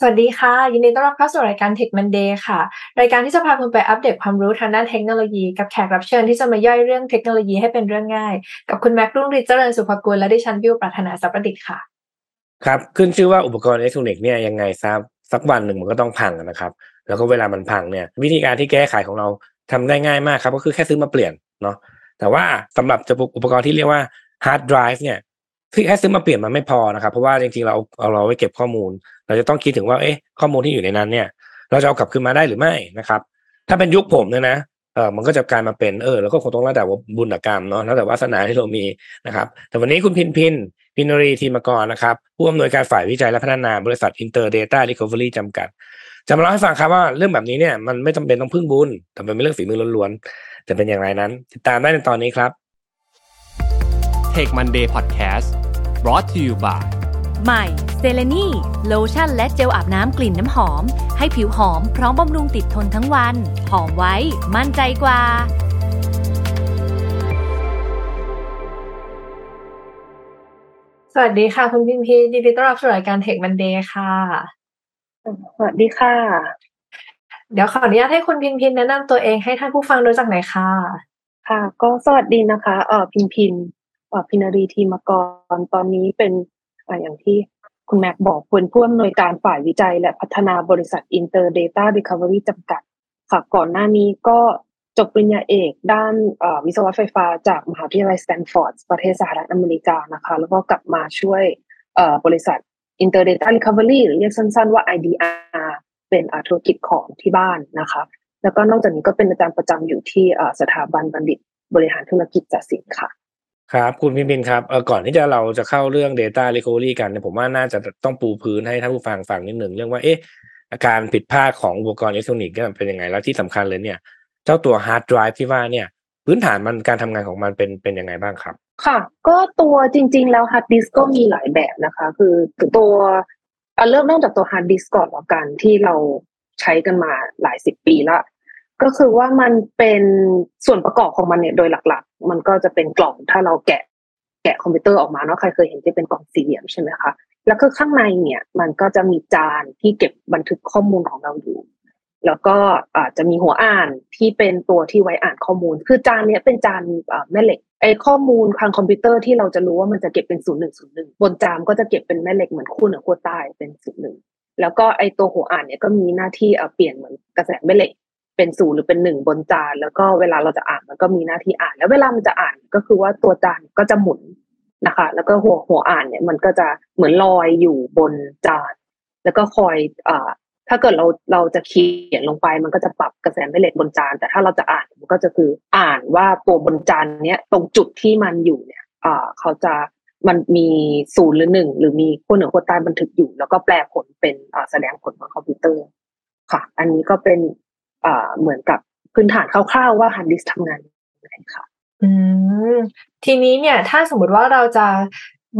สวัสดีค่ะ ยินดีต้อนรับเข้าสู่รายการ Tech Monday ค่ะ รายการที่จะพาคุณไปอัปเดตความรู้ทางด้านเทคโนโลยี กับแขกรับเชิญที่จะมาย่อยเรื่องเทคโนโลยีให้เป็นเรื่องง่าย กับคุณแม็กรุ่งฤทธิ์เจริญสุภกุลและดิฉันวิวปรารถนาสัพประดิษฐ์ค่ะ ครับ ขึ้นชื่อว่าอุปกรณ์อิเล็กทรอนิกส์เนี่ยยังไงซะสักวันหนึ่งมันก็ต้องพังนะครับ แล้วก็เวลามันพังเนี่ยวิธีการที่แก้ไขของเราทำได้ง่ายมากครับก็คือแค่ซื้อมาเปลี่ยนเนาะแต่ว่าสำหรับจะอุปกรณ์ที่เรียกว่าฮาร์ดไดรฟ์เนี่ย คือแค่ซื้อมาเปลี่ยนมันไม่พอนะครับ เพราะว่าจริงๆเราเอาเราไว้เก็บข้อมูล เราจะต้องคิดถึงว่าเอ๊ะข้อมูลที่อยู่ในนั้นเนี่ย เราจะเอากลับคืนมาได้หรือไม่นะครับ ถ้าเป็นยุคผมเนี่ยนะเออมันก็จะกลายมาเป็นเออแล้วก็คงต้องระดับบุญกรรมเนาะแล้วแต่วาสนาที่เรามีนะครับ แต่วันนี้คุณพินพินพินรีทีมกรนะครับ ผู้อำนวยการฝ่ายวิจัยและพัฒนาบริษัท Inter Data Recovery จำกัดจะมาเล่าให้ฟังครับว่าเรื่องแบบนี้เนี่ยมันไม่จำเป็นต้องพึ่งบุญแต่เป็นเรื่องฝีมือล้วนๆจะเป็นอย่างไรนั้น ติดตามได้ในตอนนี้ครับ Tech Monday Podcast brought to you by ใหม่เซเลนีโลชั่นและเจลอาบน้ำกลิ่นน้ำหอม ให้ผิวหอมพร้อมบำรุงติดทนทั้งวัน หอมไว้ มั่นใจกว่า สวัสดีค่ะ คุณพิมพินยินดีต้อนรับสู่รายการ Tech Monday ค่ะ สวัสดีค่ะ เดี๋ยวขออนุญาตให้คุณพิมพินแนะนำตัวเองให้ท่านผู้ฟังรู้จักหน่อยค่ะ ค่ะ ก็สวัสดีนะคะเอ่อพิมพินเอ่อ พินารีทีมกรตอนนี้เป็นออย่างที่คุณแม็กบอกเป็นผู้อำนวยการฝ่ายวิจัย และพัฒนาบริษัท Inter Data Recovery จำกัดค่ะก่อนหน้านี้ก็จบปริญญาเอกด้านวิศวะไฟฟ้าจากมหาวิทยาลัยสแตนฟอร์ดประเทศสหรัฐอเมริกานะคะแล้วก็กลับมาช่วยบริษัท Inter Data Recovery หรือเรียกสั้นๆว่า IDR เป็นธุรกิจของที่บ้านนะคะ แล้วก็นอกจากนี้ก็เป็นอาจารย์ประจำอยู่ที่สถาบันบัณฑิตบริหารธุรกิจศศินทร์ค่ะ ครับ คุณพิมพินครับเออก่อนที่จะเราจะเข้าเรื่อง Data Recovery กันเนี่ยผมว่าน่าจะต้องปูพื้นให้ท่านผู้ฟังฟังนิดหนึ่งเรื่องว่าเอ๊ะอาการผิดพลาดของอุปกรณ์อิเล็กทรอนิกส์เป็นยังไงแล้วที่สำคัญเลยเนี่ย เจ้าตัวฮาร์ดไดรฟ์ที่ว่าเนี่ย พื้นฐานมันการทำงานของมันเป็นเป็นยังไงบ้างครับ ค่ะ ก็ตัวจริง ๆ แล้วฮาร์ดดิสก็มีหลายแบบนะคะ คือตัวเอาเริ่มเริ่มจากตัวฮาร์ดดิสก่อนละกันที่เราใช้กันมาหลายสิบปีละ ก็คือว่ามันเป็นส่วนประกอบของมันเนี่ยโดยหลัก ๆ มันก็จะเป็นกล่องถ้าเราแกะแกะคอมพิวเตอร์ออกมาเนาะใครเคยเห็นที่เป็นกล่องสี่เหลี่ยมใช่ไหมคะแล้วคือข้างในเนี่ย มันก็จะมีจานที่เก็บบันทึกข้อมูลของเราอยู่ แล้วก็อาจจะมีหัวอ่านที่เป็นตัวที่ไว้อ่านข้อมูล คือจานเนี้ยเป็นจานแม่เหล็กไอ้ข้อมูลทางคอมพิวเตอร์ที่เราจะรู้ว่ามันจะเก็บเป็นศูนย์หนึ่งศูนย์หนึ่งบนจานก็จะเก็บเป็นแม่เหล็กเหมือนขั้วเหนือขั้วใต้เป็นศูนย์หนึ่งแล้วก็ไอ้ตัวหัวอ่านเนี่ยก็มีหน้าที่เปลี่ยนเหมือนกระแสแม่เหล็ก เป็นศูนย์หรือเป็นหนึ่งบนจาน แล้วก็เวลาเราจะอ่านมันก็มีหน้าที่อ่าน แล้วเวลามันจะอ่านก็คือว่าตัวจานก็จะหมุนนะคะ แล้วก็หัวหัวอ่านเนี่ยมันก็จะเหมือนลอยอยู่บนจาน แล้วก็คอยอ่าถ้าเกิดเราเราจะเขียนลงไป มันก็จะปรับกระแสแม่เหล็กบนจาน แต่ถ้าเราจะอ่านมันก็จะคืออ่านว่าตัวบนจานเนี้ยตรงจุดที่มันอยู่เนี่ยอ่าเขาจะมันมีศูนย์หรือหนึ่งหรือมีขั้วเหนือขั้วใต้บันทึกอยู่ แล้วก็แปลผลเป็นอ่าแสดงผลบนคอมพิวเตอร์ค่ะ อันนี้ก็เป็น เหมือนกับพื้นฐานคร่าวๆว่าฮาร์ดดิสทำงานยังไงค่ะ อืมทีนี้เนี่ย ถ้าสมมติว่าเราจะ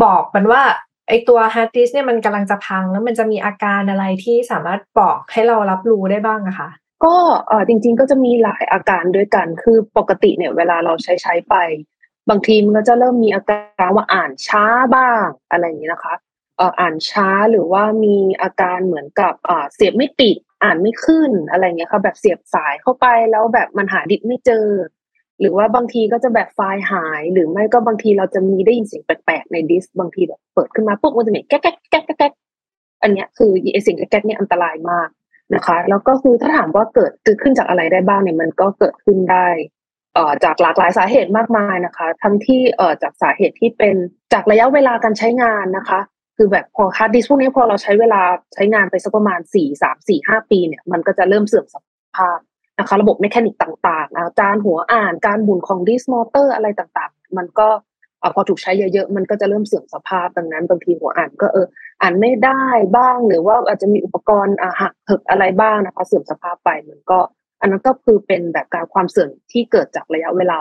บอกมันว่าไอตัวฮาร์ดดิสเนี่ยมันกำลังจะพัง แล้วมันจะมีอาการอะไรที่สามารถบอกให้เรารับรู้ได้บ้างอะคะก็เออจริง ๆ ก็จะมีหลายอาการด้วยกัน คือปกติเนี่ย เวลาเราใช้ใช้ไป บางทีมันก็จะเริ่มมีอาการว่าอ่านช้าบ้างอะไรอย่างนี้นะคะเอออ่านช้าหรือว่ามีอาการเหมือนกับอ่าเสียบไม่ติด อ่านไม่ขึ้นอะไรเงี้ยค่ะแบบเสียบสายเข้าไปแล้วแบบมันหาดิสไม่เจอ หรือว่าบางทีก็จะแบบไฟล์หาย หรือไม่ก็บางทีเราจะมีได้ยินเสียงแปลกๆในดิสบางทีแบบเปิดขึ้นมาปุ๊บมันจะมีแก๊กแก๊กแก๊กแก๊กอันเนี้ยคือไอเสียงแก๊กแก๊กเนี่ยอันตรายมากนะคะ แล้วก็คือถ้าถามว่าเกิดเกิดขึ้นจากอะไรได้บ้างเนี่ยมันก็เกิดขึ้นได้เอ่อจากหลากหลายสาเหตุมากมายนะคะ ทั้งที่เอ่อจากสาเหตุที่เป็นจากระยะเวลาการใช้งานนะคะ คือแบบพอฮาร์ดดิสพวกนี้พอเราใช้เวลาใช้งานไปสักประมาณสี่สามสี่ห้าปีเนี่ยมันก็จะเริ่มเสื่อมสภาพนะคะระบบ mechanic ต่างๆอาการหัวอ่านการหมุนของดิสมอเตอร์อะไรต่างๆ มันก็พอถูกใช้เยอะๆ มันก็จะเริ่มเสื่อมสภาพดังนั้นบางทีหัวอ่านก็เอออ่านไม่ได้บ้าง หรือว่าอาจจะมีอุปกรณ์หักเถิกอะไรบ้างนะคะเสื่อมสภาพไปมันก็ อันนั้นก็คือเป็นแบบการความเสื่อมที่เกิดจากระยะเวลา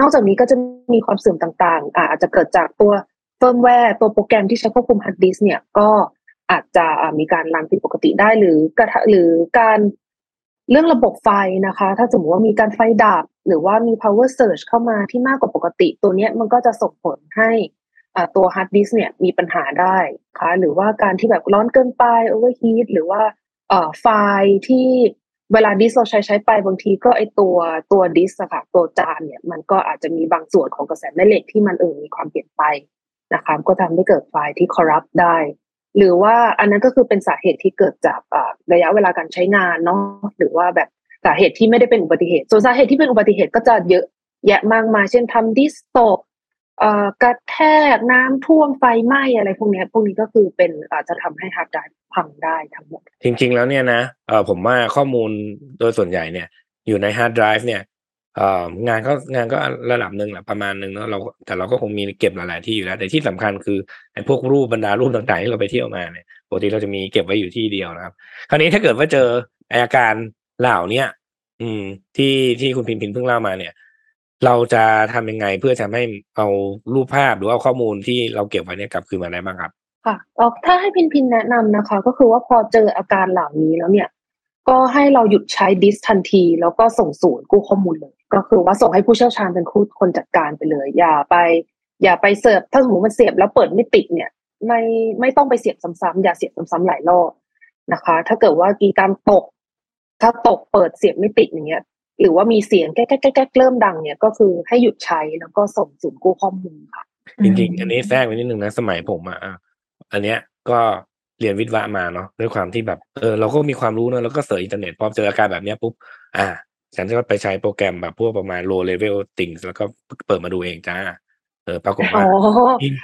นอกจากนี้ก็จะมีความเสื่อมต่างๆอาจจะเกิดจากตัว เฟิร์มแวร์ตัวโปรแกรมที่ใช้ควบคุมฮาร์ดดิสเนี่ยก็อาจจะมีการ run ผิดปกติได้หรือกระหรือการเรื่องระบบไฟนะคะ ถ้าสมมติว่ามีการไฟดับ หรือว่ามี power surge เข้ามาที่มากกว่าปกติ ตัวนี้มันก็จะส่งผลให้ตัวฮาร์ดดิสเนี่ยมีปัญหาได้ค่ะหรือว่าการที่แบบร้อนเกินไป overheat หรือว่าไฟล์ที่เวลาดิสเราใช้ใช้ไปบางทีก็ไอตัวตัวดิสค่ะตัวจานเนี่ยมันก็อาจจะมีบางส่วนของกระแสแม่เหล็กที่มันเออมีความเปลี่ยนไป นะคะก็ทำให้เกิดไฟล์ที่ corrupt ได้ หรือว่าอันนั้นก็คือเป็นสาเหตุที่เกิดจากระยะเวลาการใช้งานเนาะหรือว่าแบบสาเหตุที่ไม่ได้เป็นอุบัติเหตุ ส่วนสาเหตุที่เป็นอุบัติเหตุก็จะเยอะแยะมากมาย เช่นทำดิสโตกกระแทกน้ำท่วมไฟไหม้อะไรพวกนี้พวกนี้ก็คือเป็นอาจจะทำให้ฮาร์ดไดรฟ์พังได้ทั้งหมด จริงๆแล้วเนี่ยนะผมว่าข้อมูลโดยส่วนใหญ่เนี่ยอยู่ในฮาร์ดไดรฟ์เนี่ย งานก็งานก็ระดับหนึ่งแหละประมาณหนึ่งเนาะเราแต่เราก็คงมีเก็บหลาย ๆ ที่อยู่แล้ว แต่ที่สำคัญคือไอ้พวกรูปบรรดารูปต่าง ๆ ที่เราไปเที่ยวมาเนี่ยปกติเราจะมีเก็บไว้อยู่ที่เดียวนะครับ คราวนี้ถ้าเกิดว่าเจออาการเหล่าเนี้ยอืม ที่ที่คุณพิมพินเพิ่งเล่ามาเนี่ย เราจะทำยังไงเพื่อจะให้เอารูปภาพหรือเอาข้อมูลที่เราเก็บไว้เนี่ยกลับคืนมาได้บ้างครับ ค่ะถ้าให้พินพินแนะนำนะคะ ก็คือว่าพอเจออาการเหล่านี้แล้วเนี่ย ก็ให้เราหยุดใช้ดิสทันที แล้วก็ส่งศูนย์กู้ข้อมูลเลย ก็คือว่าส่งให้ผู้เชี่ยวชาญเป็นคนจัดการไปเลย อย่าไป อย่าไปเสิร์ฟถ้าสมมติมันเสียบแล้วเปิดไม่ติดเนี่ย ไม่ไม่ต้องไปเสียบซ้ำๆอย่าเสียบซ้ำๆหลายรอบนะคะ ถ้าเกิดว่ากีการตก ถ้าตกเปิดเสียบไม่ติดอย่างเงี้ย หรือว่ามีเสียงแก๊กแก๊กแก๊กเริ่มดังเนี่ยก็คือให้หยุดใช้แล้วก็ส่งศูนย์กู้ข้อมูลค่ะจริงๆ อันนี้แทรกไว้นิดนึงนะสมัยผมอะอันเนี้ยก็ เรียนวิทย์วะมาเนาะด้วยความที่แบบเออเราก็มีความรู้เนาะแล้วก็ search อินเทอร์เน็ตพอเจออาการแบบเนี้ยปุ๊บอ่าฉันจะไปใช้โปรแกรมแบบพวกประมาณ low level things แล้วก็เปิดมาดูเองจ้าเออปรากฏว่า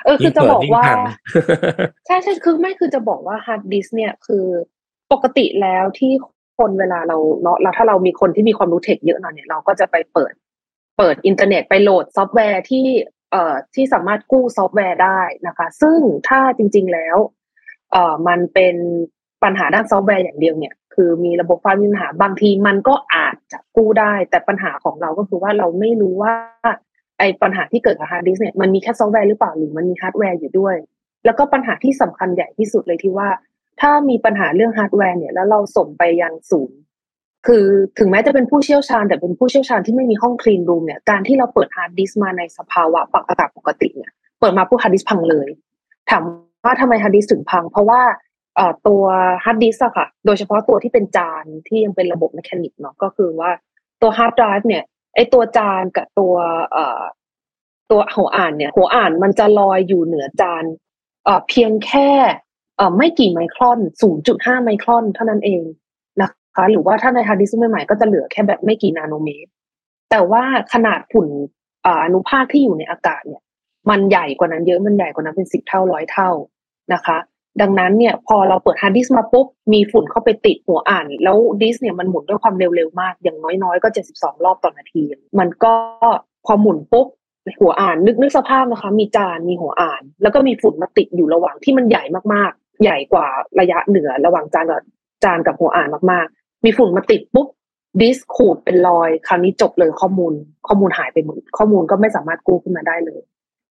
เออคือจะบอกว่าใช่ใช่คือไม่คือจะบอกว่าฮาร์ดดิสเนี่ยคือปกติแล้วที่คนเวลาเราเนาะแล้วถ้าเรามีคนที่มีความรู้ tech เยอะหน่อยเนี่ยเราก็จะไปเปิด เปิดอินเทอร์เน็ตไปโหลดซอฟต์แวร์ที่เอ่อที่สามารถกู้ซอฟต์แวร์ได้นะคะ ซึ่งถ้าจริง ๆแล้ว เอ่อมันเป็นปัญหาด้านซอฟต์แวร์อย่างเดียวเนี่ย คือมีระบบไฟล์มีปัญหาบางทีมันก็อาจจะกู้ได้ แต่ปัญหาของเราก็คือว่าเราไม่รู้ว่าไอ้ปัญหาที่เกิดกับฮาร์ดดิสเนี่ยมันมีแค่ซอฟต์แวร์หรือเปล่าหรือมันมีฮาร์ดแวร์อยู่ด้วย แล้วก็ปัญหาที่สำคัญใหญ่ที่สุดเลยที่ว่า ถ้ามีปัญหาเรื่องฮาร์ดแวร์เนี่ยแล้วเราส่งไปยังศูนย์คือถึงแม้จะเป็นผู้เชี่ยวชาญ แต่เป็นผู้เชี่ยวชาญที่ไม่มีห้อง clean room เนี่ยการที่เราเปิดฮาร์ดดิสมาในสภาวะปรับอากาศปกติเนี่ยเปิดมาปุ๊บฮาร์ดดิสพังเลยถาม ว่าทำไมฮาร์ดดิสถึงพัง เพราะว่าตัวฮาร์ดดิสอะค่ะ โดยเฉพาะตัวที่เป็นจานที่ยังเป็นระบบ mechanic เนาะก็คือว่าตัวฮาร์ดไดรฟ์เนี่ยไอตัวจานกับตัวตัวหัวอ่านเนี่ยหัวอ่านมันจะลอยอยู่เหนือจานเพียงแค่ไม่กี่ไมครอน0.5ไมครอนเท่านั้นเองนะคะหรือว่าถ้าในฮาร์ดดิสก์ใหม่ๆก็จะเหลือแค่แบบไม่กี่นาโนเมตร แต่ว่าขนาดฝุ่นอนุภาคที่อยู่ในอากาศเนี่ย มันใหญ่กว่านั้นเยอะมันใหญ่กว่านั้นเป็นสิบเท่าร้อยเท่านะคะ ดังนั้นเนี่ยพอเราเปิดฮาร์ดดิสมาปุ๊บมีฝุ่นเข้าไปติดหัวอ่าน แล้วดิสเนี่ยมันหมุนด้วยความเร็วๆมาก อย่างน้อยๆก็เจ็ดพันสองรอบต่อนาที มันก็พอหมุนปุ๊บหัวอ่านนึกนึกสภาพนะคะ มีจานมีหัวอ่าน แล้วก็มีฝุ่นมาติดอยู่ระหว่างที่มันใหญ่มากๆ ใหญ่กว่าระยะเหนือระหว่างจานกับจานกับหัวอ่านมากๆ มีฝุ่นมาติดปุ๊บดิสขูดเป็นรอย คราวนี้จบเลยข้อมูล ข้อมูลหายไปหมดข้อมูลก็ไม่สามารถกู้ขึ้นมาได้เลย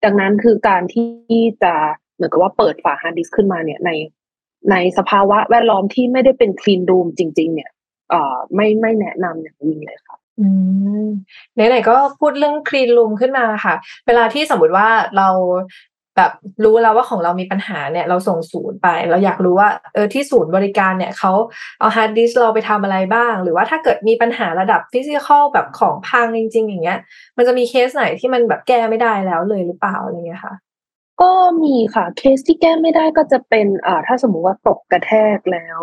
ดังนั้นคือการที่จะเหมือนกับว่าเปิดฝาฮาร์ดดิสก์ขึ้นมาเนี่ยในในสภาวะแวดล้อมที่ไม่ได้เป็น clean room จริง ๆ เนี่ยเอ่อไม่ไม่แนะนำอย่างยิ่งเลยค่ะอืมไหนๆก็พูดเรื่อง clean room ขึ้นมาค่ะ เวลาที่สมมติว่าเรา แบบรู้แล้วว่าของเรามีปัญหาเนี่ย เราส่งศูนย์ไป เราอยากรู้ว่าเออที่ศูนย์บริการเนี่ยเขาเอาฮาร์ดดิสก์เราไปทำอะไรบ้าง หรือว่าถ้าเกิดมีปัญหาระดับ physical แบบของพังจริง ๆ อย่างเงี้ย มันจะมีเคสไหนที่มันแบบแก้ไม่ได้แล้วเลยหรือเปล่าอะไรเงี้ยค่ะ ก็มีค่ะเคสที่แก้ไม่ได้ก็จะเป็นอ่าถ้าสมมุติว่าตกกระแทกแล้ว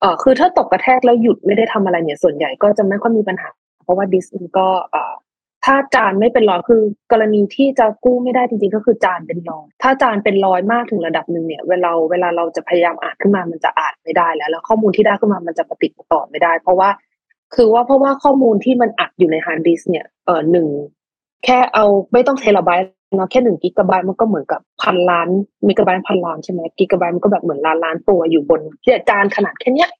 เอ่อคือถ้าตกกระแทกแล้วหยุดไม่ได้ทำอะไรเนี่ยส่วนใหญ่ก็จะไม่ค่อยมีปัญหา เพราะว่าดิสมันก็อ่า ถ้าจานไม่เป็นรอยคือกรณีที่จะกู้ไม่ได้จริงๆ ก็คือจานเป็นรอยถ้าจานเป็นรอยมากถึงระดับหนึ่งเนี่ยเวลาเวลาเราจะพยายามอ่านขึ้นมามันจะอ่านไม่ได้แล้ว แล้วข้อมูลที่ได้ขึ้นมามันจะปะติดปะต่อไม่ได้ เพราะว่า คือว่าเพราะว่าข้อมูลที่มันอัดอยู่ในฮาร์ดดิสก์เนี่ยเออหนึ่งแค่เอาไม่ต้องเทราไบต์เนาะแค่หนึ่งกิกะไบต์มันก็เหมือนกับพันล้านมิกะไบต์พันล้านใช่ไหมกิกะไบต์มันก็แบบเหมือนล้านล้านตัวอยู่บนจานขนาดแค่เนี้ย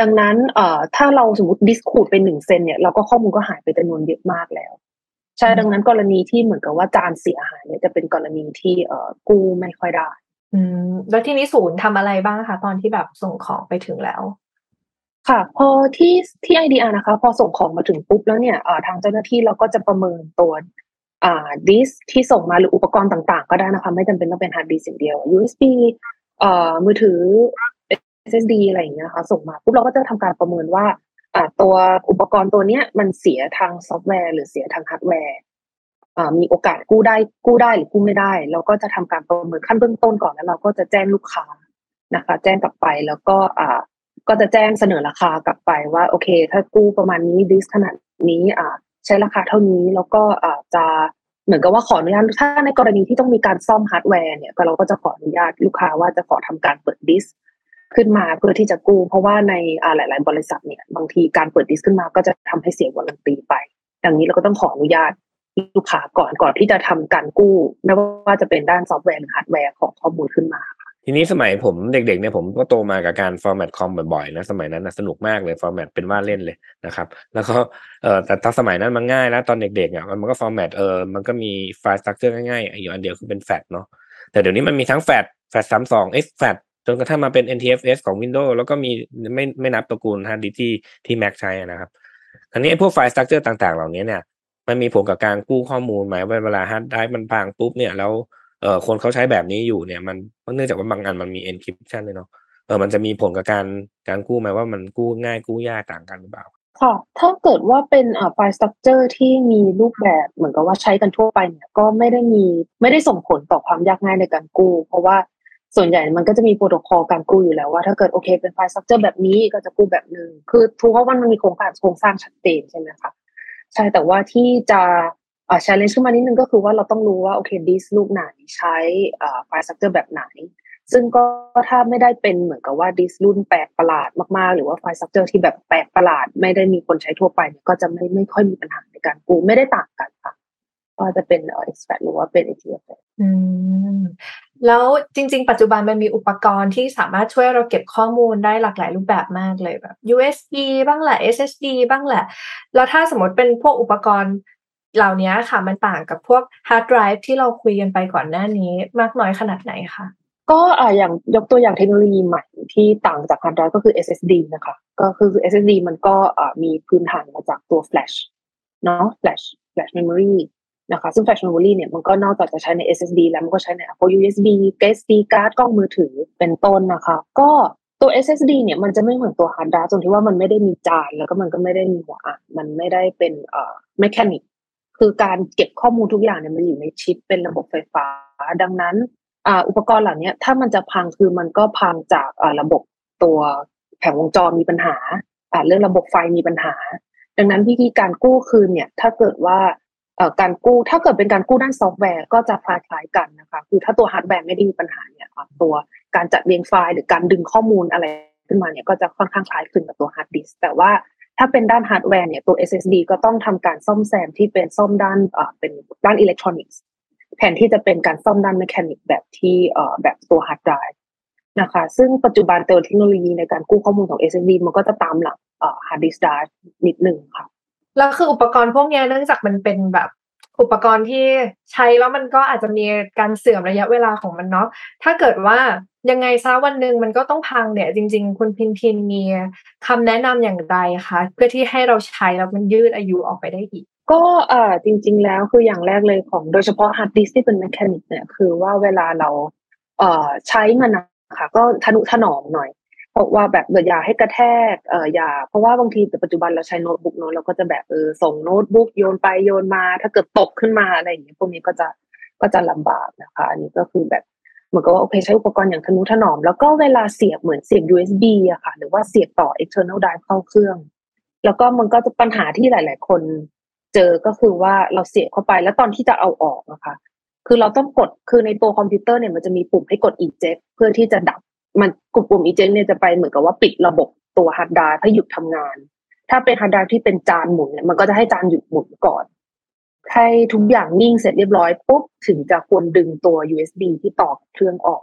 ดังนั้นเอ่อถ้าเราสมมติดิสคูดไปหนึ่งเซนเนี่ยเราก็ข้อมูลก็หายไปจำนวนเยอะมากแล้ว ใช่ดังนั้นกรณีที่เหมือนกับว่าจานเสียหายเนี่ยจะเป็นกรณีที่เอ่อกู้ไม่ค่อยได้ อืมแล้วที่นี้ศูนย์ทำอะไรบ้างคะตอนที่แบบส่งของไปถึงแล้ว ค่ะ พอที่ที่ IDRนะคะ พอส่งของมาถึงปุ๊บแล้วเนี่ยทางเจ้าหน้าที่เราก็จะประเมินตัวอ่าดิสที่ส่งมาหรืออุปกรณ์ต่างๆ ก็ได้นะคะ ไม่จำเป็นต้องเป็นฮาร์ดดิสก์อย่างเดียว USB เอ่อมือถือ SSD อะไรอย่างเงี้ยค่ะส่งมาปุ๊บเราก็จะทำการประเมินว่าอ่า ตัวอุปกรณ์ตัวเนี้ยมันเสียทางซอฟต์แวร์หรือเสียทางฮาร์ดแวร์มีโอกาสกู้ได้กู้ได้หรือกู้ไม่ได้ เราก็จะทำการประเมินขั้นเบื้องต้นก่อนแล้วเราก็จะแจ้งลูกค้านะคะ แจ้งกลับไปแล้วก็อ่าก็จะแจ้งเสนอราคากลับไปว่าโอเค ถ้ากู้ประมาณนี้ดิสขนาดนี้อ่าใช้ราคาเท่านี้แล้วก็อ่าจะเหมือนกับว่าขออนุญาตถ้าในกรณีที่ต้องมีการซ่อมฮาร์ดแวร์เนี่ยก็เราก็จะขออนุญาตลูกค้าว่าจะขอทำการเปิดดิส ขึ้นมาเพื่อที่จะกู้ เพราะว่าในหลาย ๆ บริษัทเนี่ยบางทีการเปิดดิสขึ้นมาก็จะทำให้เสีย warranty ไป ดังนี้เราก็ต้องขออนุญาตลูกค้าก่อนก่อนที่จะทำการกู้ไม่ว่าจะเป็นด้านซอฟต์แวร์หรือฮาร์ดแวร์ของข้อมูลขึ้นมาทีนี้สมัยผมเด็กๆเนี่ยผมก็โตมากับการฟอร์แมตคอมบ่อยๆนะสมัยนั้นนะสนุกมากเลยฟอร์แมตเป็นว่าเล่นเลยนะครับ แล้วก็เออแต่ตอนสมัยนั้นมันง่ายแล้วตอนเด็กๆอะมันก็ฟอร์แมตเออมันก็มี file structure ง่ายๆอยู่อันเดียวคือเป็น FAT เนาะแต่เดี๋ยวนี้มันมีทั้ง FAT FAT สามสอง exFAT จนกระทั่งมาเป็น NTFS ของ Windows แล้วก็มีไม่ไม่นับตระกูลฮาร์ดดิสก์ที่ที่ Mac ใช้นะครับอันนี้พวก file structure ต่าง ๆ เหล่านี้เนี่ยมันมีผลกับการกู้ข้อมูลไหมว่าเวลาฮาร์ดไดรฟ์มันพังปุ๊บเนี่ยแล้วเอ่อคนเขาใช้แบบนี้อยู่เนี่ยมันเนื่องจากว่าบางอันมันมี encryption เลยเนาะเออมันจะมีผลกับการการกู้ไหมว่ามันกู้ง่ายกู้ยากต่างกันหรือเปล่าค่ะถ้าเกิดว่าเป็น file structure ที่มีรูปแบบเหมือนกับว่าใช้กันทั่วไปเนี่ยก็ไม่ได้มีไม่ได้ส่งผลต่อความยากง่ายในการกู้ เพราะว่า ส่วนใหญ่มันก็จะมีโปรโตคอลการกู้อยู่แล้วว่าถ้าเกิดโอเคเป็น file structure แบบนี้ก็จะกู้แบบหนึ่งคือทุกวันมันมีโครงการโครงสร้างชัดเจนใช่ไหมคะใช่แต่ว่าที่จะอ่า challenge ขึ้นมานิดนึงก็คือว่าเราต้องรู้ว่าโอเคดิสลูกไหนใช้อ่า file structure แบบไหน ซึ่งก็ถ้าไม่ได้เป็นเหมือนกับว่าดิสรุ่นแปลกประหลาดมากๆ หรือว่า file structure ที่แบบแปลกประหลาด ไม่ได้มีคนใช้ทั่วไปก็จะไม่ไม่ค่อยมีปัญหาในการกู้ไม่ได้ต่างกันค่ะ ว่าจะเป็นเอ่อ exFAT หรือว่าเป็น NTFS อืมแล้วจริง ๆ ปัจจุบันมันมีอุปกรณ์ที่สามารถช่วยเราเก็บข้อมูลได้หลากหลายรูปแบบมากเลยแบบ USB บ้างแหละ SSD บ้างแหละ แล้วถ้าสมมติเป็นพวกอุปกรณ์เหล่านี้ค่ะ มันต่างกับพวกฮาร์ดไดรฟ์ที่เราคุยกันไปก่อนหน้านี้มากน้อยขนาดไหนคะก็อ่าอย่างยกตัวอย่างเทคโนโลยีใหม่ที่ต่างจากฮาร์ดไดรฟ์ก็คือ SSD นะคะ ก็คือ SSD มันก็อ่ามีพื้นฐานมาจากตัว Flash เนาะ Flash Flash Memory นะคะ ซึ่ง Flash Memory เนี่ยมันก็นอกจากจะใช้ใน SSD แล้วมันก็ใช้ใน Apple USB SD card กล้องมือถือเป็นต้นนะคะ ก็ตัว SSD เนี่ยมันจะไม่เหมือนตัวฮาร์ดไดรฟ์ตรงที่ว่ามันไม่ได้มีจาน แล้วก็มันก็ไม่ได้มีหัวอ่านมันไม่ได้เป็นเอ่อmechanic คือการเก็บข้อมูลทุกอย่างเนี่ยมันอยู่ในชิปเป็นระบบไฟฟ้า ดังนั้นอ่าอุปกรณ์เหล่านี้ถ้ามันจะพังคือมันก็พังจากอ่าระบบตัวแผงวงจรมีปัญหาอ่าเรื่องระบบไฟมีปัญหา ดังนั้นวิธีการกู้คืนเนี่ย ถ้าเกิดว่า การกู้ถ้าเกิดเป็นการกู้ด้านซอฟต์แวร์ก็จะคล้ายๆกันนะคะคือถ้าตัวฮาร์ดแวร์ไม่ได้มีปัญหาเนี่ยตัวการจัดเรียงไฟล์หรือการดึงข้อมูลอะไรขึ้นมาเนี่ยก็จะค่อนข้างคล้ายคลึงกับตัวฮาร์ดดิสก์แต่ว่าถ้าเป็นด้านฮาร์ดแวร์เนี่ยตัว SSD ก็ต้องทำการซ่อมแซมที่เป็นซ่อมด้านเป็นด้านอิเล็กทรอนิกส์แทนที่จะเป็นการซ่อมด้าน mechanic แบบที่แบบตัวฮาร์ดไดรฟ์นะคะซึ่งปัจจุบันเทคโนโลยีในการกู้ข้อมูลของ SSD มันก็จะตามหลังฮาร์ดดิสก์ไดรฟ์นิดนึงค่ะ แล้วคืออุปกรณ์พวกนี้เนื่องจากมันเป็นแบบอุปกรณ์ที่ใช้แล้วมันก็อาจจะมีการเสื่อมระยะเวลาของมันเนาะถ้าเกิดว่ายังไงซะวันหนึ่งมันก็ต้องพังเนี่ย จริง ๆ คุณพินพินมีคำแนะนำอย่างไรคะเพื่อที่ให้เราใช้แล้วมันยืดอายุออกไปได้อีก ก็เอ่อจริง ๆ แล้วคืออย่างแรกเลยของโดยเฉพาะฮาร์ดดิสก์ที่เป็น mechanic เนี่ยคือว่าเวลาเราเอ่อใช้มันนะคะก็ทนุถนอมหน่อย เพราะว่าแบบอย่าให้กระแทกเอ่ออย่า เพราะว่าบางทีแต่ปัจจุบันเราใช้โน้ตบุ๊กเนาะเราก็จะแบบเออส่งโน้ตบุ๊กโยนไปโยนมา ถ้าเกิดตกขึ้นมาอะไรอย่างเงี้ยพวกนี้ก็จะก็จะลำบากนะคะ อันนี้ก็คือแบบเหมือนกับว่าโอเคใช้อุปกรณ์อย่างทนุถนอม แล้วก็เวลาเสียบเหมือนเสียบ USB อะค่ะ หรือว่าเสียบต่อ external drive เข้าเครื่อง แล้วก็มันก็จะปัญหาที่หลาย ๆ คนเจอก็คือว่าเราเสียบเข้าไปแล้วตอนที่จะเอาออกนะคะ คือเราต้องกดคือในตัวคอมพิวเตอร์เนี่ยมันจะมีปุ่มให้กด eject เพื่อที่จะดับ มันกลุ่มปุ่ม eject เนี่ยจะไปเหมือนกับว่าปิดระบบตัว hard drive ให้หยุดทำงาน ถ้าเป็น hard drive ที่เป็นจานหมุนเนี่ยมันก็จะให้จานหยุดหมุนก่อนให้ทุกอย่างนิ่งเสร็จเรียบร้อยปุ๊บถึงจะควรดึงตัว USB ที่ต่อเครื่องออก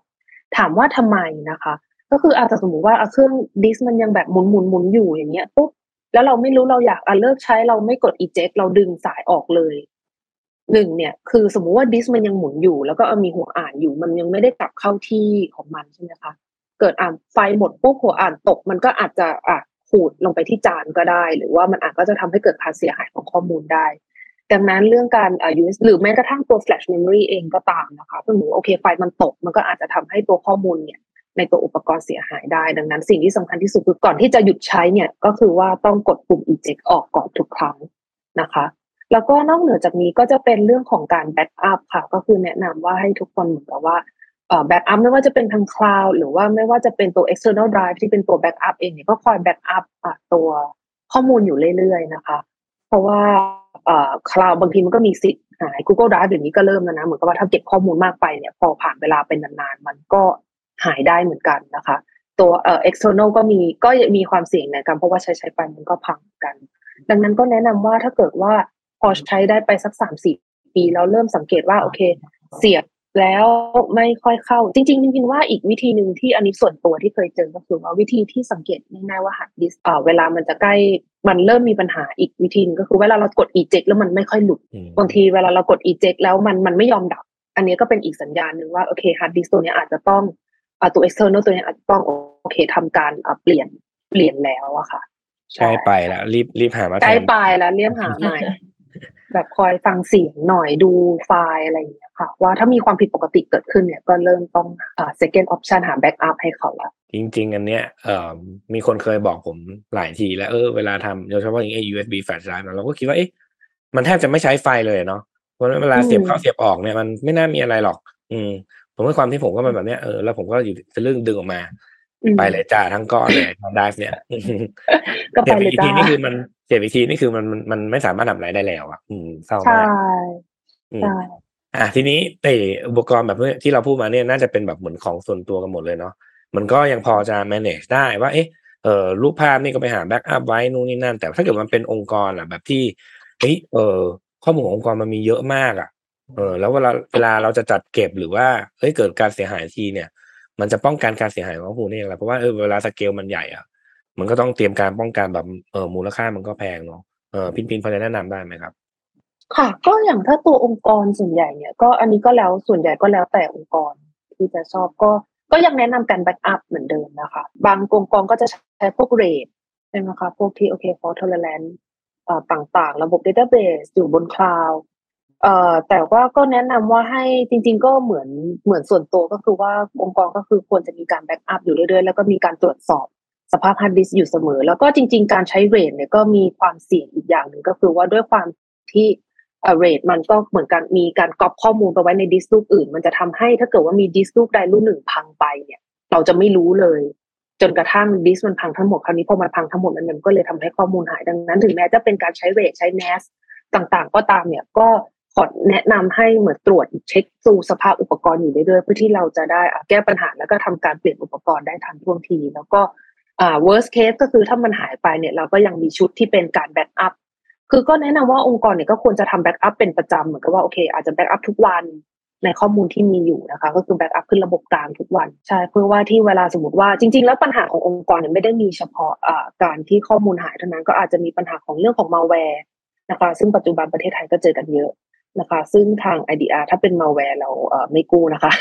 ถามว่าทำไมนะคะ ก็คืออาจจะสมมติว่าเครื่องดิสมันยังแบบหมุนหมุนหมุนอยู่อย่างเงี้ยปุ๊บแล้วเราไม่รู้เราอยากอะเลิกใช้เราไม่กด eject เราดึงสายออกเลยหนึ่งเนี่ย คือสมมุติว่าดิสมันยังหมุนอยู่ แล้วก็มีหัวอ่านอยู่ มันยังไม่ได้กลับเข้าที่ของมันใช่ไหมคะ เกิดอ่านไฟหมดปุ๊บหัวอ่านตก มันก็อาจจะอะขูดลงไปที่จานก็ได้ หรือว่ามันอาจก็จะทำให้เกิดการเสียหายของข้อมูลได้ ดังนั้นเรื่องการอ่า use หรือแม้กระทั่งตัว flash memory เองก็ตามนะคะสมมติโอเคไฟมันตก มันก็อาจจะทำให้ตัวข้อมูลเนี่ยในตัวอุปกรณ์เสียหายได้ ดังนั้นสิ่งที่สำคัญที่สุดคือก่อนที่จะหยุดใช้เนี่ยก็คือว่าต้องกดปุ่ม eject ออกก่อนทุกครั้งนะคะ แล้วก็นอกเหนือจากนี้ก็จะเป็นเรื่องของการ backup ค่ะ ก็คือแนะนำว่าให้ทุกคนเหมือนกับว่า backup ไม่ว่าจะเป็นทางคลาวด์หรือว่าไม่ว่าจะเป็นตัว external drive ที่เป็นตัว backup เองเนี่ยก็คอย backup ตัวข้อมูลอยู่เรื่อยๆนะคะ เพราะว่าคลาวด์บางทีมันก็มีสิทธิ์หาย Google Drive เดี๋ยวนี้ก็เริ่มแล้วนะเหมือนกับว่าถ้าเก็บข้อมูลมากไปเนี่ยพอผ่านเวลาเป็นนานๆ มันก็หายได้เหมือนกันนะคะ ตัวเอ่อ external ก็มีก็มีความเสี่ยงในการเพราะว่าใช้ใช้ไปมันก็พังกัน ดังนั้นก็แนะนำว่าถ้าเกิดว่าพอใช้ได้ไปสักสามสี่ปีแล้วเริ่มสังเกตว่าโอเค เสียบ แล้วไม่ค่อยเข้า จริงๆจริงๆว่าอีกวิธีหนึ่งที่อันนี้ส่วนตัวที่เคยเจอก็คือว่าวิธีที่สังเกตง่ายๆว่าฮาร์ดดิสก์เวลามันจะใกล้มันเริ่มมีปัญหาอีกวิธีนึงก็คือเวลาเรากด eject แล้วมันไม่ค่อยหลุดบางทีเวลาเรากด eject แล้วมันมันไม่ยอมดับ อันนี้ก็เป็นอีกสัญญาณหนึ่งว่าโอเคฮาร์ดดิสก์ตัวนี้อาจจะต้องตัว external ตัวนี้อาจจะต้องโอเคทำการเปลี่ยนเปลี่ยนแล้วอะค่ะใช่ไปแล้วรีบรีบหามาใกล้ไปแล้วเรียบหาใหม่ แบบคอยฟังเสียงหน่อยดูไฟล์อะไรอย่างเงี้ยค่ะว่าถ้ามีความผิดปกติเกิดขึ้นเนี่ยก็เริ่มต้องอ่า second option หา backup ให้เขาละจริง ๆ อันเนี้ยเอ่อมีคนเคยบอกผมหลายทีแล้วเออเวลาทำโดยเฉพาะอย่างไอ้ USB flash drive เราก็คิดว่าเอ๊ะมันแทบจะไม่ใช้ไฟเลยเนาะเพราะเวลาเสียบเข้าเสียบออกเนี่ยมันไม่น่ามีอะไรหรอก อืมผมว่าความที่ผมก็มันแบบเนี้ยเออแล้วผมก็อยู่จะเรื่องดึงออกมา ไปเลยจ้าทั้งก้อนเลยทำได้เนี่ยก็ไปเลยอีกจ้าทีนี่คือมันเสียบอีกทีนี่คือมันมันมันไม่สามารถทำอะไรได้แล้วอะ อืมเศร้าใช่มากอืมใช่อะทีนี้ไอ้อุปกรณ์แบบที่เราพูดมาเนี่ยน่าจะเป็นแบบเหมือนของส่วนตัวกันหมดเลยเนาะมันก็ยังพอจะ manage ได้ว่า เอ๊ะเออรูปภาพนี่ก็ไปหา backup ไว้นู่นนี่นั่น แต่ถ้าเกิดมันเป็นองค์กรอะ แบบที่เฮ้ยเออ ข้อมูลขององค์กรมันมีเยอะมากอะ เออ แล้วเวลาเวลาเราจะจัดเก็บหรือว่าเฮ้ยเกิดการเสียหายทีเนี่ย มันจะป้องกันการเสียหายของข้อมูลนี่อย่างไรเพราะว่าเออเวลาสเกลมันใหญ่อะมันก็ต้องเตรียมการป้องกันแบบเออมูลค่ามันก็แพงเนาะเออพินพินพอจะแนะนำได้ไหมครับ ค่ะ ก็อย่างถ้าตัวองค์กรส่วนใหญ่เนี่ย ก็อันนี้ก็แล้วส่วนใหญ่ก็แล้วแต่องค์กรที่จะชอบก็ก็ยังแนะนำการ backup เหมือนเดิมนะคะ บางองค์กรก็จะใช้พวก RAID ใช่ไหมคะพวกที่โอเค fault tolerance เอ่อต่างๆ ระบบ database อยู่บนคลาวด์ เอ่อแต่ว่าก็แนะนำว่าให้จริง ๆ ก็เหมือนเหมือนส่วนตัวก็คือว่าองค์กรก็คือควรจะมีการ backup อยู่เรื่อยๆ แล้วก็มีการตรวจสอบสภาพฮาร์ดดิสก์อยู่เสมอ แล้วก็จริง ๆ การใช้ RAID เนี่ยก็มีความเสี่ยงอีกอย่างหนึ่งก็คือว่าด้วยความที่ RAID มันก็เหมือนกันมีการก๊อปข้อมูลไปไว้ในดิสก์ลูกอื่น มันจะทำให้ถ้าเกิดว่ามีดิสก์ลูกใดลูกหนึ่งพังไปเนี่ย เราจะไม่รู้เลย จนกระทั่งดิสก์มันพังทั้งหมดคราวนี้พอมันพังทั้งหมดมันก็เลยทำให้ข้อมูลหายดังนั้น ถึงแม้จะเป็นการใช้ RAID ใช้ NAS ต่างๆ ก็ตามเนี่ยก็ ขอแนะนำให้เหมือนตรวจเช็คดูสภาพอุปกรณ์อยู่เรื่อยๆเพื่อที่เราจะได้แก้ปัญหาแล้วก็ทำการเปลี่ยนอุปกรณ์ได้ทันท่วงที แล้วก็อ่า worst case ก็คือถ้ามันหายไปเนี่ยเราก็ยังมีชุดที่เป็นการ backup คือก็แนะนำว่าองค์กรเนี่ยก็ควรจะทำ backup เป็นประจำเหมือนกับว่าโอเค อาจจะ backup ทุกวันในข้อมูลที่มีอยู่นะคะ ก็คือ backup ขึ้นระบบกลางทุกวันใช่เพื่อว่าที่เวลาสมมติว่าจริง ๆ แล้วปัญหาขององค์กรเนี่ยไม่ได้มีเฉพาะอ่าการที่ข้อมูลหายเท่านั้นก็อาจจะมีปัญหาของเรื่องของมาแวร์นะคะ ซึ่งปัจจุบันประเทศไทยก็เจอกันเยอะ นะคะ ซึ่งทาง IDR ถ้าเป็นมาแวร์เราไม่กู้นะคะ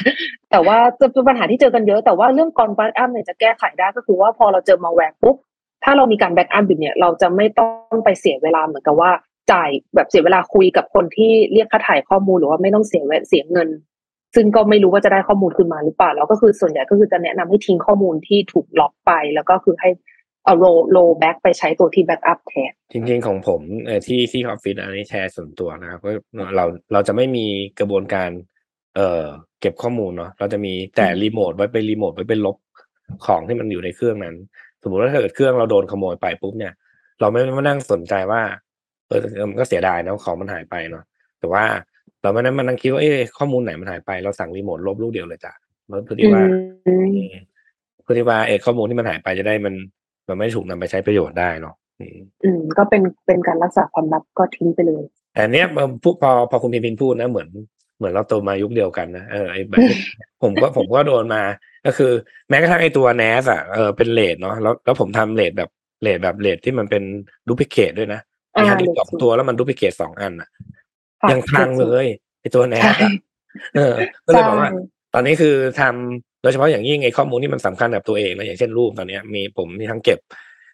แต่ว่าจะเป็นปัญหาที่เจอกันเยอะแต่ว่าเรื่องการ backup เนี่ยจะแก้ไขได้ก็คือว่าพอเราเจอมาแวร์ปุ๊บถ้าเรามีการ backup อยู่เนี่ยเราจะไม่ต้องไปเสียเวลาเหมือนกับว่าจ่ายแบบเสียเวลาคุยกับคนที่เรียกค่าไถ่ข้อมูลหรือว่าไม่ต้องเสียเวเสียเงิน ซึ่งก็ไม่รู้ว่าจะได้ข้อมูลคืนมาหรือเปล่าแล้วก็คือส่วนใหญ่ก็คือจะแนะนำให้ทิ้งข้อมูลที่ถูกล็อกไป แล้วก็คือให้ เอา roll roll back ไปใช้ตัวที่ backup แทนจริงๆของผมเอ่อที่ที่ออฟฟิศอันนี้แชร์ส่วนตัวนะครับก็เราเราจะไม่มีกระบวนการ เอ่อ เก็บข้อมูลเนาะเราจะมีแต่รีโมทไว้เป็นรีโมทไว้เป็นลบของที่มันอยู่ในเครื่องนั้น สมมติว่าถ้าเกิดเครื่องเราโดนขโมยไปปุ๊บเนี่ย เราไม่มานั่งสนใจว่าเออมันก็เสียดายนะของมันหายไปเนาะแต่ว่าเราไม่ได้มานั่งคิดว่าเอ๊ะข้อมูลไหนมันหายไปเราสั่งรีโมทลบลูกเดียวเลยจ้ะเพื่อที่ว่าอืมอืมเพื่อที่ว่าเออข้อมูลที่มันหายไปจะได้มัน มันไม่ถูกนำไปใช้ประโยชน์ได้เนาะอืมอืม ก็เป็นเป็นการรักษาความลับก็ทิ้งไปเลยแต่เนี้ยพอพอพอคุณพิมพินพูดนะเหมือนเหมือนเราโตมายุคเดียวกันนะเออไอ้แบบผมก็ผมก็โดนมา ก็คือ แม้กระทั่งไอ้ตัว NAS อะเออเป็น RAID เนาะแล้วแล้วผมทำ RAID แบบ RAID แบบ RAID ที่มันเป็น duplicate ด้วยนะมีอ่าฮาร์ดดิสก์ RAID สองตัวแล้วมัน duplicate สองอันอะค่ะยังพังเลยไอ้ตัว NAS ใช่อะเออ ก็เลยบอกว่าใช่ตอนนี้คือทำโดยเฉพาะอย่างยิ่งไอ้ข้อมูลที่มันสำคัญกับตัวเองนะอย่างเช่นรูปตอนเนี้ยมีผมมีทั้งเก็บ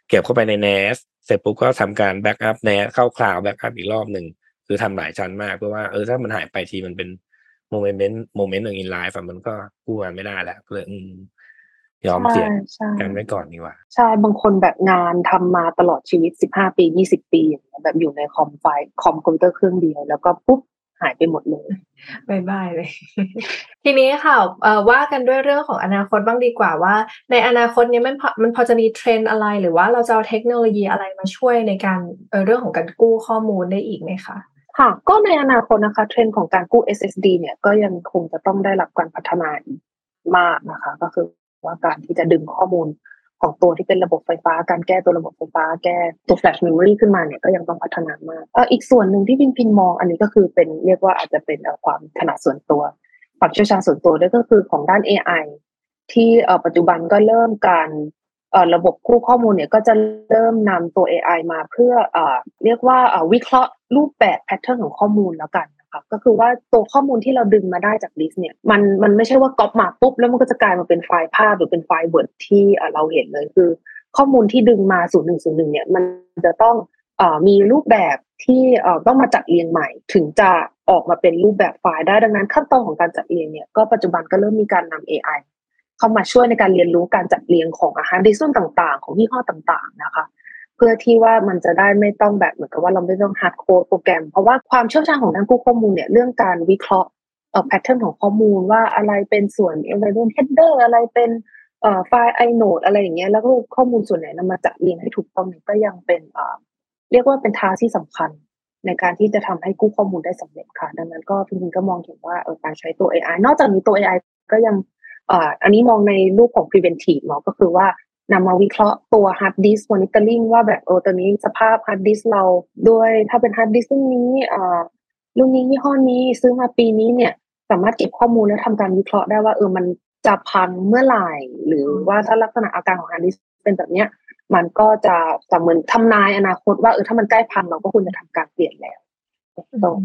เก็บเข้าไปใน NAS เสร็จปุ๊บก็ทำการแบ็กอัพ NAS เข้าคลาวด์ backup อีกรอบหนึ่งคืคือทำหลายชั้นมากเพราะว่าเออถ้ามันหายไปทีมันเป็นmoment moment หนึ่ง in life มันก็กู้มาไม่ได้แล้วก็เลยอืมยอมเสี่ยงใช่กันไว้ก่อนดีกว่า ใช่ บางคนแบบงานทำมาตลอดชีวิตสิบห้าปียี่สิบปีอย่างเงี้ยแบบอยู่ในคอมไฟคอมคอมพิวเตอร์เครื่องเดียว แล้วก็ปุ๊บ หายไปหมดเลย bye bye เลย ทีนี้ค่ะเอ่อว่ากันด้วยเรื่องของอนาคตบ้างดีกว่าว่า ในอนาคตเนี้ยมันพอมันพอจะมีเทรนด์อะไร หรือว่าเราจะเอาเทคโนโลยีอะไรมาช่วยในการเอ่อเรื่องของการกู้ข้อมูลได้อีกไหมคะค่ะ ก็ในอนาคตนะคะเทรนด์ของการกู้ SSD เนี่ยก็ยังคงจะต้องได้รับการพัฒนาอีกมากนะคะ ก็คือว่าการที่จะดึงข้อมูล ของตัวที่เป็นระบบไฟฟ้า การแก้ตัวระบบไฟฟ้า แก้ตัว flash memory ขึ้นมาเนี่ยก็ยังต้องพัฒนามากเอออีกส่วนหนึ่งที่พินพินมองอันนี้ก็คือเป็นเรียกว่าอาจจะเป็นความถนัดส่วนตัวความเชี่ยวชาญส่วนตัวด้วยก็คือของด้าน AI ที่ปัจจุบันก็เริ่มการระบบกู้ข้อมูลเนี่ยก็จะเริ่มนำตัว AI มาเพื่อเอ่อเรียกว่าวิเคราะห์รูปแบบ pattern ของข้อมูลแล้วกันนะ คะก็คือว่าตัวข้อมูลที่เราดึงมาได้จากลิสต์เนี่ยมันมันไม่ใช่ว่าก๊อปมาปุ๊บแล้วมันก็จะกลายมาเป็นไฟล์ภาพหรือเป็นไฟล์ Word ที่เราเห็นเลยคือ ข้อมูลที่ดึงมา0 1 0 1เนี่ยมันจะต้องมีรูปแบบที่ต้องมาจัดเรียงใหม่ ถึงจะออกมาเป็นรูปแบบไฟล์ได้ดังนั้นขั้นตอนของการจัดเรียงเนี่ยก็ปัจจุบันก็เริ่มมีการนำ AI เข้ามาช่วยในการเรียนรู้การจัดเรียงของฮาร์ดดิสก์รุ่นต่าง ๆ ของยี่ห้อต่างๆนะคะ เพื่อที่ว่ามันจะได้ไม่ต้องแบบเหมือนกับว่าเราไม่ต้อง hard code โปรแกรม เพราะว่าความเชี่ยวชาญของด้านกู้ข้อมูลเนี่ยเรื่องการวิเคราะห์เอ่อ pattern ของข้อมูลว่าอะไรเป็นส่วน environment header อะไรเป็นเอ่อไฟล์ inode อะไรอย่างเงี้ยแล้วก็ข้อมูลส่วนไหนนำมาจัดเรียงให้ถูกต้องก็ยังเป็นเอ่อเรียกว่าเป็นทาที่สำคัญ ในการที่จะทำให้กู้ข้อมูลได้สำเร็จค่ะ ดังนั้นก็พิมพ์ก็มองเห็นว่าเออการใช้ตัว AI นอกจากนี้ตัว AI ก็ยังเอ่ออันนี้มองในรูปของ preventive เนาะก็คือว่า นำมาวิเคราะห์ตัว hard disk monitoring ว่าแบบเออตอนนี้สภาพ hard disk เราด้วยถ้าเป็น hard disk รุ่นนี้เอ่อรุ่นนี้ยี่ห้อนี้ซื้อมาปีนี้เนี่ยสามารถเก็บข้อมูลและทำการวิเคราะห์ได้ว่าเออมันจะพังเมื่อไหร่ หรือว่าถ้าลักษณะอาการของ hard disk เป็นแบบเนี้ยมันก็จะจะเหมือนทำนายอนาคตว่าเออถ้ามันใกล้พังเราก็ควรจะทำการเปลี่ยนแล้วตรง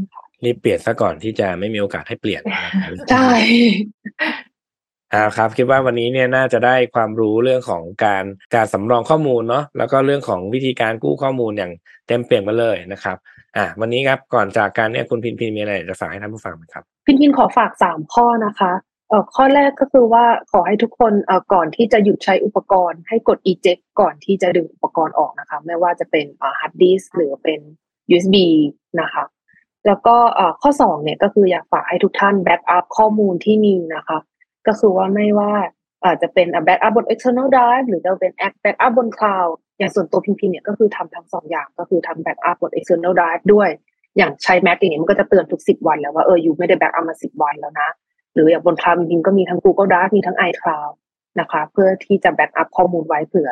รีบเปลี่ยนซะก่อนที่จะไม่มีโอกาสให้เปลี่ยนนะครับใช่ อ่าครับคิดว่าวันนี้เนี่ยน่าจะได้ความรู้เรื่องของการการสำรองข้อมูลเนาะแล้วก็เรื่องของวิธีการกู้ข้อมูลอย่างเต็มเปี่ยมมาเลยนะครับอ่าวันนี้ครับก่อนจากการเนี่ยคุณพินพินมีอะไรจะฝากให้ท่านผู้ฟังไหมครับ พินพินขอฝากสามข้อนะคะเอ่อข้อแรกก็คือว่าขอให้ทุกคนเอ่อก่อนที่จะหยุดใช้อุปกรณ์ให้กด eject ก่อนที่จะดึงอุปกรณ์ออกนะคะ ไม่ว่าจะเป็นเอ่อ hard disk หรือเป็น USB นะคะแล้วก็เอ่อข้อสองเนี่ยก็คืออยากฝากให้ทุกท่าน backup ข้อมูลที่มีนะคะ ก็คือว่าไม่ว่าอาจจะเป็นแบ็กอัพบน external drive หรือจะเป็นแบ็กอัพบน cloud อย่างส่วนตัวพิมพิเนี่ยก็คือทำทั้งสองอย่างก็คือทำ backup บน external drive ด้วย อย่างใช้ Mac อย่างเงี้ยมันก็จะเตือนทุกสิบวันแล้วว่าเออ you ไม่ได้ backup มาสิบวันแล้วนะ หรืออย่างบน cloud จริงๆก็มีทั้ง Google Drive มีทั้ง iCloud นะคะเพื่อที่จะ backup ข้อมูลไว้เผื่อ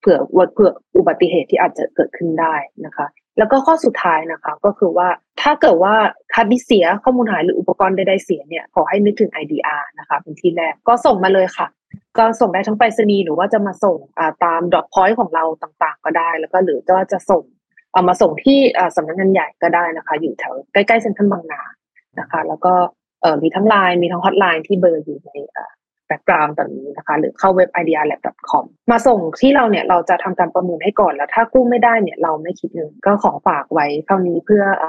เผื่อเผื่ออุบัติเหตุที่อาจจะเกิดขึ้นได้นะคะ แล้วก็ข้อสุดท้ายนะคะ ก็คือว่าถ้าเกิดว่าฮาร์ดดิสก์เสียข้อมูลหายหรืออุปกรณ์ใดๆเสียเนี่ยขอให้นึกถึง IDR นะคะเป็นที่แรกก็ส่งมาเลยค่ะ ก็ส่งได้ทั้งไปรษณีย์หรือว่าจะมาส่งตาม drop point ของเราต่างๆ ก็ได้ แล้วก็หรือว่าจะส่งเอามาส่งที่สำนักงานใหญ่ก็ได้นะคะ อยู่แถวใกล้ๆเซ็นทรัลบางนานะคะ แล้วก็มีทั้งไลน์มีทั้งฮอตไลน์ที่เบอร์อยู่ใน แบ็กกราวน์ตอนนี้นะคะ หรือเข้าเว็บ idealab.com มาส่งที่เราเนี่ยเราจะทำการประเมินให้ก่อนแล้ว ถ้ากู้ไม่ได้เนี่ยเราไม่คิดเงินก็ขอฝากไว้เท่านี้เพื่ออ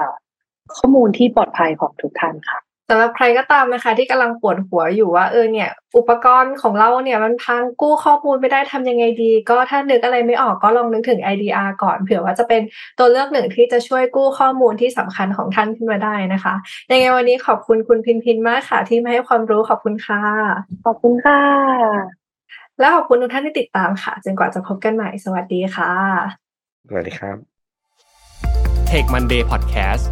ข้อมูลที่ปลอดภัยของทุกท่านค่ะ สำหรับใครก็ตามนะคะ ที่กำลังปวดหัวอยู่ว่าเออเนี่ย อุปกรณ์ของเราเนี่ยมันพังกู้ข้อมูลไม่ได้ทำยังไงดี ก็ถ้านึกอะไรไม่ออกก็ลองนึกถึง IDR ก่อนเผื่อว่าจะเป็นตัวเลือกหนึ่งที่จะช่วยกู้ข้อมูลที่สำคัญของท่านขึ้นมาได้นะคะยังไงวันนี้ขอบคุณคุณพินพินมากค่ะ ที่มาให้ความรู้ขอบคุณค่ะ ขอบคุณค่ะ และขอบคุณทุกท่านที่ติดตามค่ะจนกว่าจะพบกันใหม่สวัสดีค่ะสวัสดีครับ Take Monday Podcast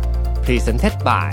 Presented by